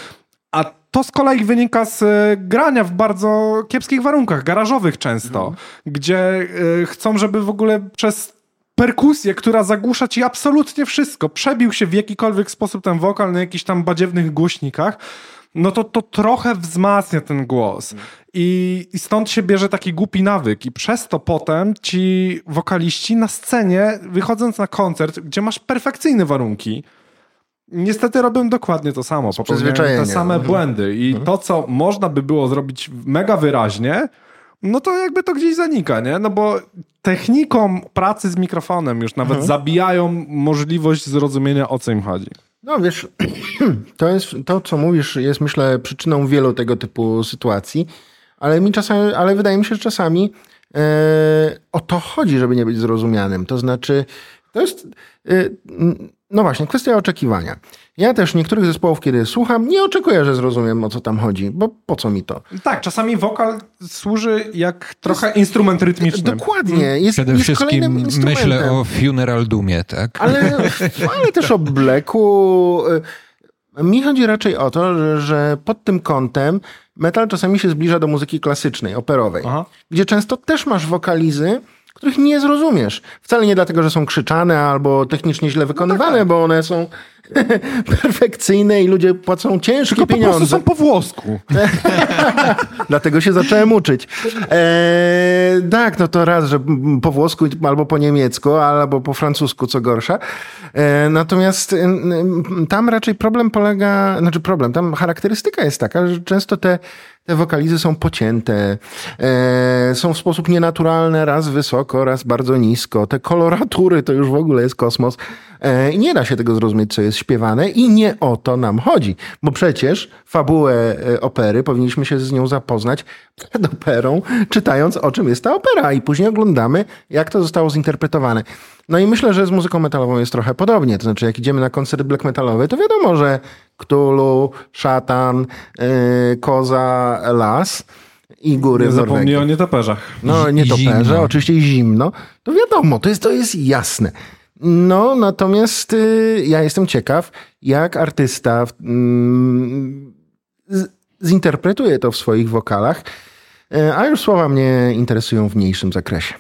a to z kolei wynika z e, grania w bardzo kiepskich warunkach, garażowych często, gdzie e, chcą, żeby w ogóle przez perkusję, która zagłusza ci absolutnie wszystko, przebił się w jakikolwiek sposób ten wokal na jakichś tam badziewnych głośnikach, no to to trochę wzmacnia ten głos. I, I stąd się bierze taki głupi nawyk. I przez to potem ci wokaliści na scenie, wychodząc na koncert, gdzie masz perfekcyjne warunki, niestety robią dokładnie to samo. Popełniają te same błędy. I to, co można by było zrobić mega wyraźnie, no to jakby to gdzieś zanika, nie? No bo techniką pracy z mikrofonem już nawet zabijają możliwość zrozumienia, o co im chodzi. No wiesz, to jest to, co mówisz, jest myślę przyczyną wielu tego typu sytuacji, ale mi czasami, ale wydaje mi się, że czasami e, o to chodzi, żeby nie być zrozumianym. To znaczy, to jest, e, no właśnie, kwestia oczekiwania. Ja też niektórych zespołów, kiedy słucham, nie oczekuję, że zrozumiem, o co tam chodzi, bo po co mi to? Tak, czasami wokal służy jak trochę instrument rytmiczny. Dokładnie, jest, Przede jest wszystkim kolejnym instrumentem. myślę o Funeral Doomie, tak? Ale, ale też o Blacku. Mi chodzi raczej o to, że, że pod tym kątem metal czasami się zbliża do muzyki klasycznej, operowej, Aha. gdzie często też masz wokalizy, których nie zrozumiesz. Wcale nie dlatego, że są krzyczane albo technicznie źle wykonywane, bo one są perfekcyjne i ludzie płacą ciężkie Tylko po prostu pieniądze. są po włosku. Dlatego się zacząłem uczyć. Eee, tak, no to raz, że po włosku albo po niemiecku, albo po francusku, co gorsza. Eee, natomiast mm, tam raczej problem polega, znaczy problem, tam charakterystyka jest taka, że często te, te wokalizy są pocięte, eee, są w sposób nienaturalny, raz wysoko, raz bardzo nisko. Te koloratury to już w ogóle jest kosmos. Eee, I nie da się tego zrozumieć, co jest śpiewane i nie o to nam chodzi. Bo przecież fabułę e, opery powinniśmy się z nią zapoznać przed operą, czytając o czym jest ta opera i później oglądamy, jak to zostało zinterpretowane. No i myślę, że z muzyką metalową jest trochę podobnie. To znaczy, jak idziemy na koncert black metalowy, to wiadomo, że Cthulhu, szatan, yy, koza, las i góry Nie w zapomnij o nietoperzach. No, I nie toperze, zimno. oczywiście zimno. To wiadomo, to jest, to jest jasne. No, natomiast y, ja jestem ciekaw, jak artysta z, zinterpretuje to w swoich wokalach, e, a już słowa mnie interesują w mniejszym zakresie.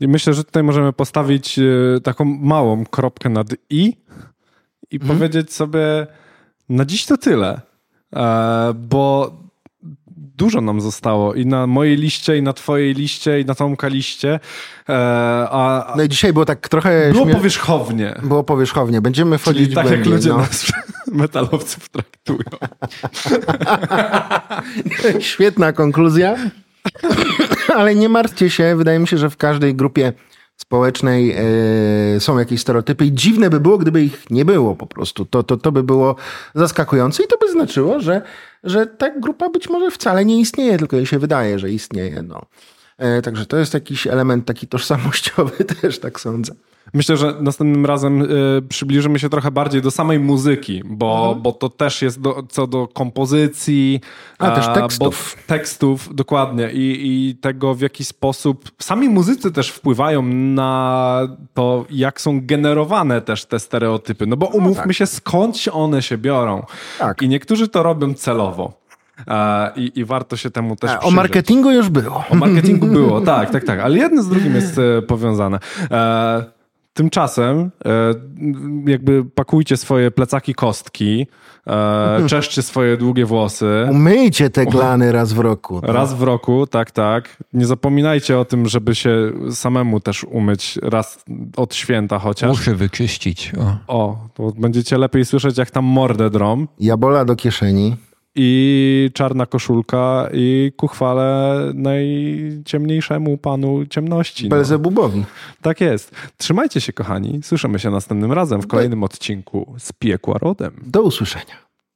I myślę, że tutaj możemy postawić e, taką małą kropkę nad i i mhm. powiedzieć sobie, na dziś to tyle, e, bo dużo nam zostało i na mojej liście, i na twojej liście, i na Tomka liście. E, a, no i dzisiaj było tak trochę... Było powierzchownie. Było powierzchownie. Będziemy wchodzić Czyli tak głębiej, jak ludzie no. nas metalowców traktują. Świetna konkluzja. Ale nie martwcie się, wydaje mi się, że w każdej grupie społecznej e, są jakieś stereotypy i dziwne by było, gdyby ich nie było po prostu. To, to, to by było zaskakujące i to by znaczyło, że, że ta grupa być może wcale nie istnieje, tylko jej się wydaje, że istnieje. No. E, także to jest jakiś element taki tożsamościowy też, tak sądzę. Myślę, że następnym razem y, przybliżymy się trochę bardziej do samej muzyki, bo, mhm. bo to też jest do, co do kompozycji. A, też tekstów. tekstów, dokładnie. I, I tego, w jaki sposób sami muzycy też wpływają na to, jak są generowane też te stereotypy. No bo no umówmy no tak. się, skąd one się biorą. Tak. I niektórzy to robią celowo. I, I, warto się temu też A, O marketingu już było. O marketingu było, tak, tak, tak. Ale jedno z drugim jest e, powiązane. Tymczasem e, jakby pakujcie swoje plecaki kostki, e, czeszcie swoje długie włosy. Umyjcie te glany raz w roku. Tak? Raz w roku, tak, tak. Nie zapominajcie o tym, żeby się samemu też umyć raz od święta chociaż. Uszy wyczyścić. O, o to będziecie lepiej słyszeć, jak tam mordę drom. Jabola do kieszeni i czarna koszulka i ku chwale najciemniejszemu panu ciemności. No. Belzebubowi. Tak jest. Trzymajcie się, kochani. Słyszymy się następnym razem w kolejnym odcinku z Piekła Rodem. Do usłyszenia.